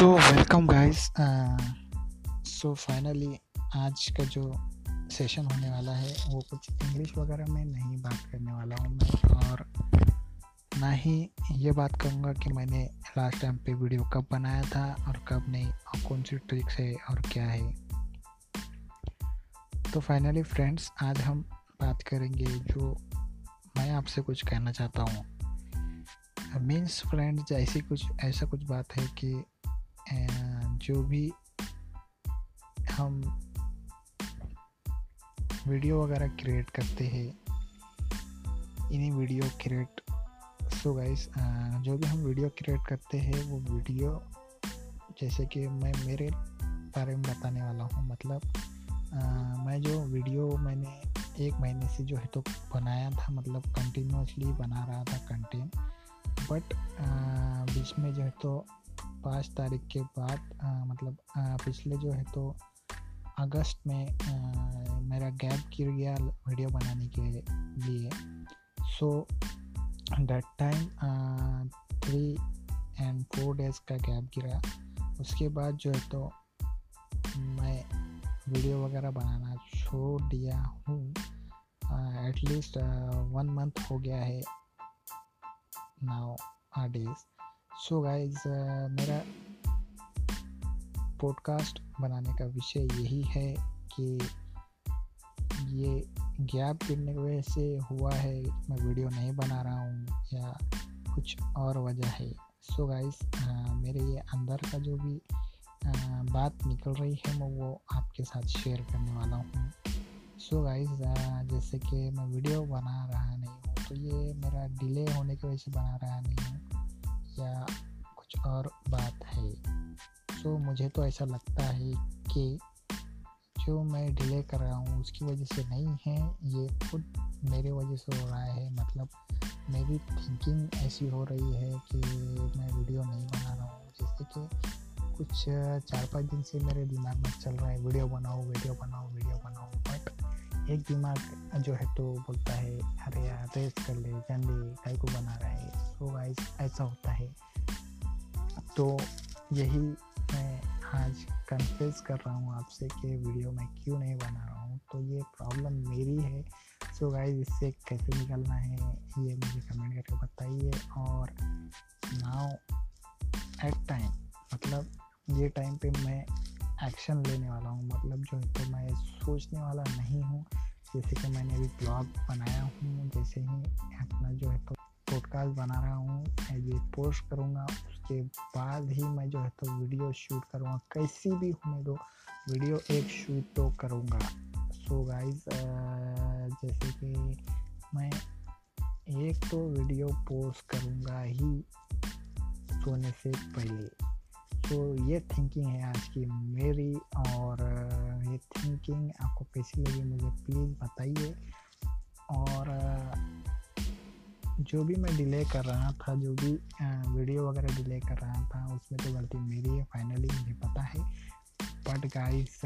So welcome guys so finally आज का जो सेशन होने वाला है, वो कुछ इंग्लिश वगैरह में नहीं बात करने वाला हूँ मैं, और ना ही ये बात करूँगा कि मैंने लास्ट टाइम पे वीडियो कब बनाया था, और कब नहीं, और कौन सी ट्रिक्स है, और क्या है। तो फाइनली फ्रेंड्स आज हम बात करेंगे जो मैं आपसे कुछ कहना चाहता हूँ। मीन्स फ्रेंड्स ऐसी कुछ, ऐसा कुछ बात है कि जो भी हम वीडियो वगैरह क्रिएट करते हैं इन्हीं वीडियो क्रिएट सो गाइस जो भी हम वीडियो क्रिएट करते हैं वो वीडियो जैसे कि मैं मेरे बारे में बताने वाला हूँ मतलब आ, मैं जो वीडियो मैंने एक महीने से जो है तो बनाया था मतलब कंटिन्यूसली बना रहा था कंटेंट बट बीच में जो है तो पाँच तारीख के बाद आ, मतलब आ, पिछले जो है तो अगस्त में आ, मेरा गैप गिर गया वीडियो बनाने के लिए। So that time three and four days का गैप गिरा उसके बाद जो है तो मैं वीडियो वगैरह बनाना छोड़ दिया हूँ। एटलीस्ट वन मंथ हो गया है नाउ आ डेज़ सो गाइज़ मेरा पॉडकास्ट बनाने का विषय यही है कि ये गैप गिरने की वजह से हुआ है मैं वीडियो नहीं बना रहा हूँ या कुछ और वजह है। सो so गाइस मेरे ये अंदर का जो भी आ, बात निकल रही है मैं वो आपके साथ शेयर करने वाला हूँ। सो गाइस जैसे कि मैं वीडियो बना रहा नहीं हूँ तो ये मेरा डिले होने की वजह से बना रहा नहीं हूँ। या कुछ और बात है। सो मुझे तो ऐसा लगता है कि जो मैं डिले कर रहा हूँ, उसकी वजह से नहीं है। ये खुद मेरे वजह से हो रहा है। मतलब मेरी थिंकिंग ऐसी हो रही है कि मैं वीडियो नहीं बना रहा हूँ। जैसे कि कुछ चार पाँच दिन से मेरे दिमाग में चल रहा है, वीडियो बनाओ वीडियो बनाओ वीडियो बनाओ। एक दिमाग जो है तो बोलता है, अरे यार रेस्ट कर ले, जान ले कई को बना रहा है। सो गाइस ऐसा होता है। तो यही मैं आज कन्फ्यूज़ कर रहा हूँ आपसे कि वीडियो मैं क्यों नहीं बना रहा हूँ। तो ये प्रॉब्लम मेरी है। सो गाइस इससे कैसे निकलना है, ये मुझे कमेंट करके बताइए। और नाउ एट टाइम मतलब ये टाइम पे मैं एक्शन लेने वाला हूँ। मतलब जो है तो मैं सोचने वाला नहीं हूँ, जैसे कि मैंने अभी ब्लॉग बनाया हूँ, जैसे ही अपना जो है तो पॉडकास्ट बना रहा हूँ ये पोस्ट करूँगा, उसके बाद ही मैं जो है तो वीडियो शूट करूँगा। कैसी भी होने दो वीडियो एक शूट तो करूँगा। सो गाइस जैसे कि मैं एक तो वीडियो पोस्ट करूँगा ही सोने से पहले। तो ये थिंकिंग है आज की मेरी और ये थिंकिंग आपको कैसी लगी मुझे प्लीज़ बताइए। और जो भी मैं डिले कर रहा था, जो भी वीडियो वगैरह डिले कर रहा था, उसमें तो गलती मेरी है फाइनली मुझे पता है। बट गाइस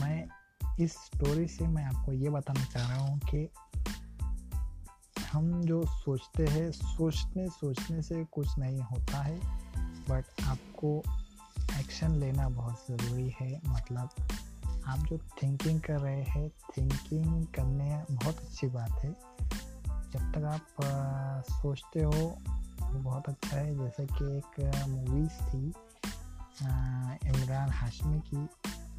मैं इस स्टोरी से मैं आपको ये बताना चाह रहा हूँ कि हम जो सोचते हैं, सोचने सोचने से कुछ नहीं होता है। बट आपको एक्शन लेना बहुत ज़रूरी है। मतलब आप जो थिंकिंग कर रहे हैं थिंकिंग करने बहुत अच्छी बात है। जब तक आप सोचते हो बहुत अच्छा है। जैसे कि एक मूवीज़ थी इमरान हाशमी की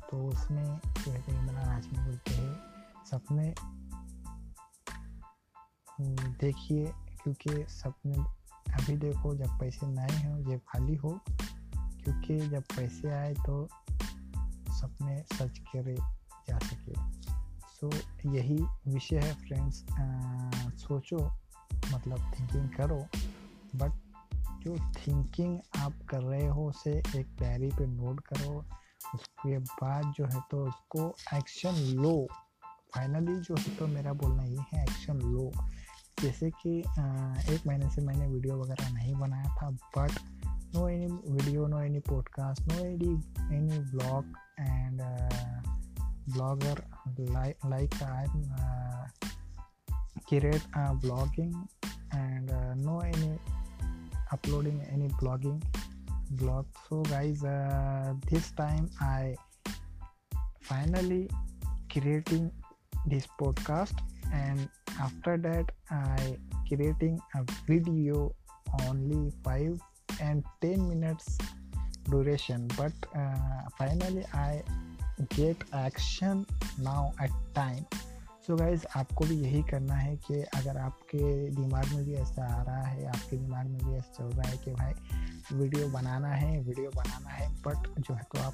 तो उसमें जो है इमरान हाशमी बोलते हैं सपने हम्म, देखिए क्योंकि सपने अभी देखो जब पैसे नए हो जब खाली हो क्योंकि जब पैसे आए तो सपने सच करे जा सके। सो so, यही विषय है फ्रेंड्स सोचो मतलब थिंकिंग करो बट जो थिंकिंग आप कर रहे हो उसे एक डायरी पे नोट करो उसके बाद जो है तो उसको एक्शन लो। फाइनली जो है तो मेरा बोलना ये है एक्शन लो। जैसे कि एक महीने से मैंने वीडियो वगैरह नहीं बनाया था but no any video no any podcast no any any blog and blogger like I create blogging and no any uploading any blogging blog so guys this time I finally creating this podcast and after that i creating a video only 5 and 10 minutes duration but uh, finally i get action now at time so so guys आपको भी यही करना है कि अगर आपके दिमाग में भी ऐसा आ रहा है आपके दिमाग में भी ऐसा चल रहा है कि भाई वीडियो बनाना है, वीडियो बनाना है बट जो है तो आप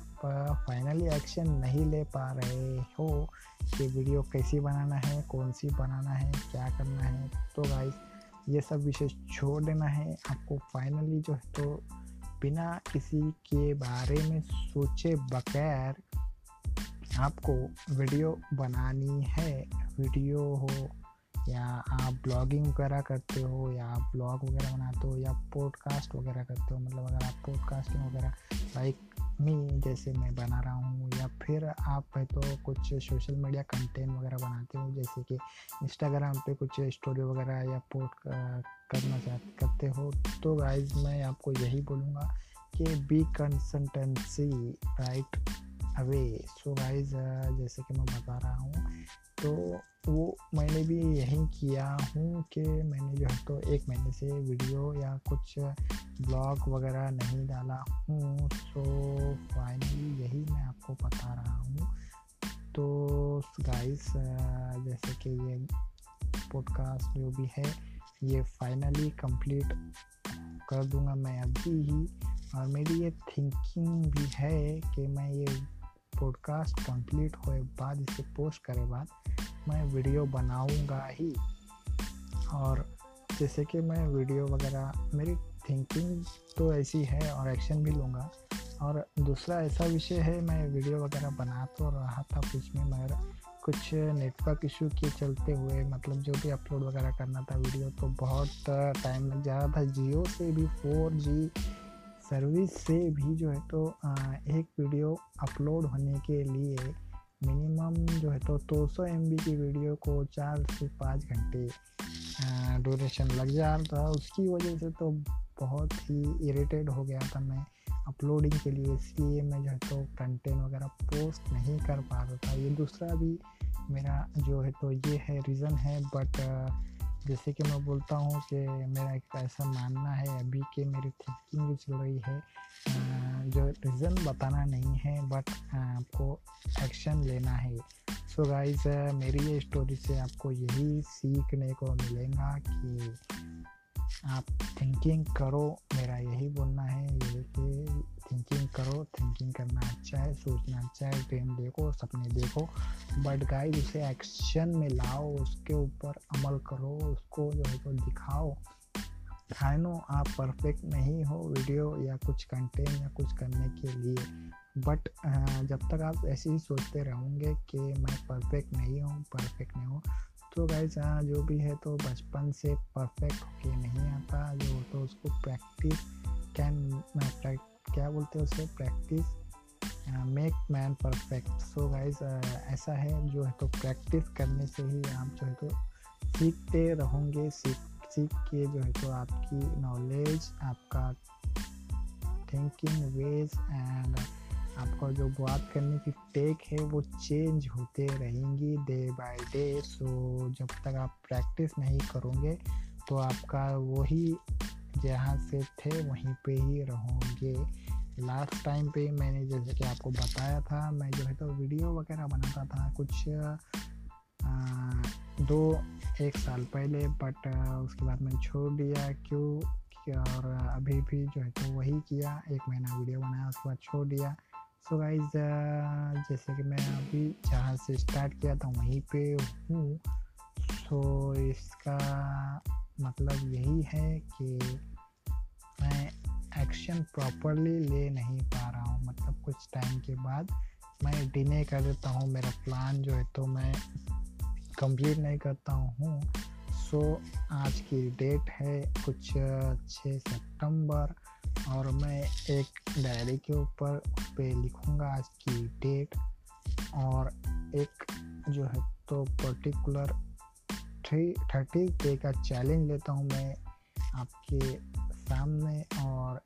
फाइनली एक्शन नहीं ले पा रहे हो। कि वीडियो कैसी बनाना है कौन सी बनाना है, क्या करना है? तो गाइज़ ये सब विषय छोड़ देना है। आपको फाइनली जो है तो बिना किसी के बारे में सोचे बगैर आपको वीडियो बनानी है। वीडियो हो या आप ब्लॉगिंग वगैरह करते हो, या आप ब्लॉग वगैरह बनाते हो, या पॉडकास्ट वगैरह करते हो मतलब अगर आप पॉडकास्टिंग वगैरह लाइक मी जैसे मैं बना रहा हूँ, या फिर आप है तो कुछ सोशल मीडिया कंटेंट वगैरह बनाते हो, जैसे कि इंस्टाग्राम पे कुछ स्टोरी वगैरह या पोस्ट करना चाहते करते हो तो गाइज़ मैं आपको यही बोलूँगा कि be consultancy right away so guys जैसे कि मैं बता रहा हूँ तो वो मैंने भी यही किया हूँ कि मैंने जो है तो एक महीने से वीडियो या कुछ ब्लॉग वगैरह नहीं डाला हूँ। सो फाइनली यही मैं आपको बता रहा हूँ। तो गाइस जैसे कि ये पॉडकास्ट जो भी है, ये फाइनली कंप्लीट कर दूँगा मैं अभी ही। और मेरी ये थिंकिंग भी है कि मैं ये पॉडकास्ट कंप्लीट होए बाद इसे पोस्ट करे बाद मैं वीडियो बनाऊँगा ही। और जैसे कि मैं वीडियो वगैरह, मेरी थिंकिंग तो ऐसी है और एक्शन भी लूँगा। और दूसरा ऐसा विषय है, मैं वीडियो वगैरह बना तो रहा था, कुछ में मगर कुछ नेटवर्क इशू के चलते हुए मतलब जो भी अपलोड वगैरह करना था वीडियो तो बहुत टाइम लग जा रहा था। जियो से भी फोर जी सर्विस से भी जो है तो एक वीडियो अपलोड होने के लिए मिनिमम जो है तो 200 सौ की वीडियो को चार से पाँच घंटे ड्यूरेशन लग जा रहा था। उसकी वजह से तो बहुत ही इरिटेट हो गया था मैं अपलोडिंग के लिए, इसलिए मैं जो है तो कंटेंट वगैरह पोस्ट नहीं कर पा रहा था। ये दूसरा भी मेरा जो है तो ये है रीज़न है बट जैसे कि मैं बोलता हूँ कि मेरा एक ऐसा मानना है अभी कि मेरी थिंकिंग जो चल रही है जो रीज़न बताना नहीं है बट आपको एक्शन लेना है। सो so गाइस मेरी ये स्टोरी से आपको यही सीखने को मिलेगा कि आप थिंकिंग करो, मेरा यही बोलना है ये कि थिंकिंग करो थिंकिंग करना अच्छा है, सोचना अच्छा है ड्रीम देखो, सपने देखो बट गाइस उसे एक्शन में लाओ, उसके ऊपर अमल करो, उसको जो है तो दिखाओ। आई नो आप परफेक्ट नहीं हो वीडियो या कुछ कंटेंट या कुछ करने के लिए बट जब तक आप ऐसे ही सोचते रहोगे कि मैं परफेक्ट नहीं हूँ परफेक्ट नहीं हूँ तो गाइज़ हाँ जो भी है तो बचपन से परफेक्ट होके नहीं आता। जो तो उसको प्रैक्टिस कैन क्या बोलते हैं उसे? Practice make man perfect so guys ऐसा है जो है तो प्रैक्टिस करने से ही आप जो है तो सीखते रहोगे। सीख सीख के जो है तो आपकी नॉलेज आपका थिंकिंग वेज एंड आपका जो बात करने की टेक है वो चेंज होते रहेंगी डे बाय डे सो जब तक आप प्रैक्टिस नहीं करोगे तो आपका वही जहाँ से थे वहीं पे ही रहोगे. लास्ट टाइम पे मैंने जैसे कि आपको बताया था मैं जो है तो वीडियो वगैरह बनाता था कुछ आ, दो एक साल पहले बट उसके बाद मैंने छोड़ दिया. क्यों? और अभी भी जो है तो वही किया. एक महीना वीडियो बनाया उसके बाद छोड़ दिया. सो गाइज़ uh, जैसे कि मैं अभी जहाँ से स्टार्ट किया था वहीं पे हूँ। सो इसका मतलब यही है कि मैं एक्शन प्रॉपरली ले नहीं पा रहा हूँ। मतलब कुछ टाइम के बाद मैं डिने कर देता हूँ मेरा प्लान जो है तो मैं कंप्लीट नहीं करता हूँ। सो so, आज की डेट है कुछ छः सितंबर। और मैं एक डायरी के ऊपर पे लिखूँगा आज की डेट और एक जो है तो पर्टिकुलर थ्री थर्टी डे का चैलेंज लेता हूँ मैं आपके सामने और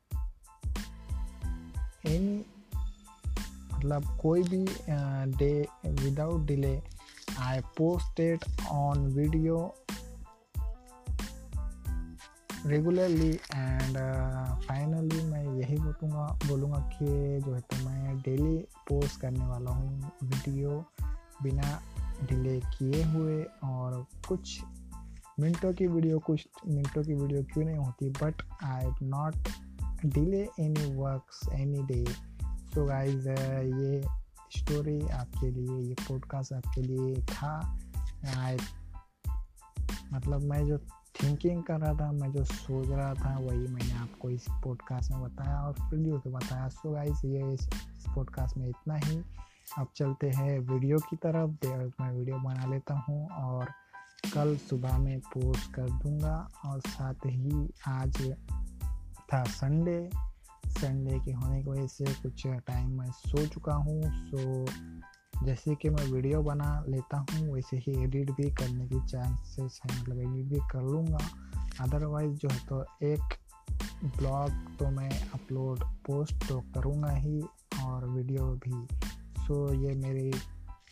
एनी मतलब कोई भी day without delay I posted on video regularly and finally मैं यही बोलूँगा बोलूँगा कि जो है तो मैं डेली पोस्ट करने वाला हूँ वीडियो बिना डिले किए हुए और कुछ मिनटों की वीडियो कुछ मिनटों की वीडियो क्यों नहीं होती but I not delay any works any day so guys ये स्टोरी आपके लिए, ये पॉडकास्ट आपके लिए था। आई मतलब मैं जो थिंकिंग कर रहा था, मैं जो सोच रहा था वही मैंने आपको इस पॉडकास्ट में बताया और वीडियो पे बताया। सो गाइस ये इस पॉडकास्ट में इतना ही। अब चलते हैं वीडियो की तरफ़। देर मैं वीडियो बना लेता हूँ और कल सुबह में पोस्ट कर दूँगा। और साथ ही आज था संडे संडे के होने की वजह से कुछ टाइम मैं सो चुका हूँ। सो जैसे कि मैं वीडियो बना लेता हूँ, वैसे ही एडिट भी करने की चांसेस है। मतलब एडिट भी कर लूँगा। अदरवाइज़ जो है तो एक ब्लॉग तो मैं अपलोड पोस्ट तो करूँगा ही और वीडियो भी। सो ये मेरी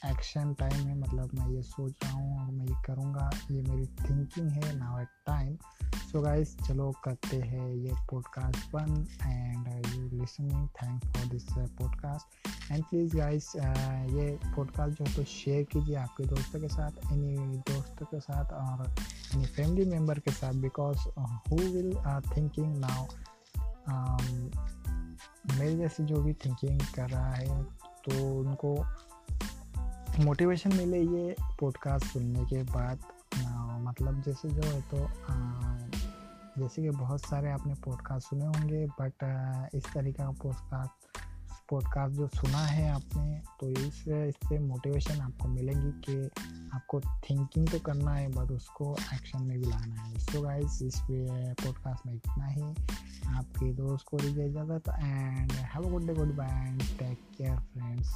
एक्शन टाइम है। मतलब मैं ये सोच रहा हूँ और मैं ये करूँगा। ये मेरी थिंकिंग है now at time so guys चलो करते हैं ये पॉडकास्ट बन and you listening thank for this podcast and please guys ये पॉडकास्ट जो है तो शेयर कीजिए आपके दोस्तों के साथ एनी दोस्तों के साथ और एनी फैमिली मेंबर के साथ because who will thinking now मेरे जैसे जो भी थिंकिंग कर रहा है तो उनको मोटिवेशन मिले ये पॉडकास्ट सुनने के बाद। मतलब जैसे जो है तो जैसे कि बहुत सारे आपने पॉडकास्ट सुने होंगे बट इस तरीका का पॉडकास्ट पॉडकास्ट जो सुना है आपने तो इस, इससे मोटिवेशन आपको मिलेगी कि आपको थिंकिंग तो करना है बट उसको एक्शन में भी लाना है। सो गाइस इस पॉडकास्ट में इतना ही। आपके दोस्त को दीजिए इजाज़त and have a good day goodbye and take care friends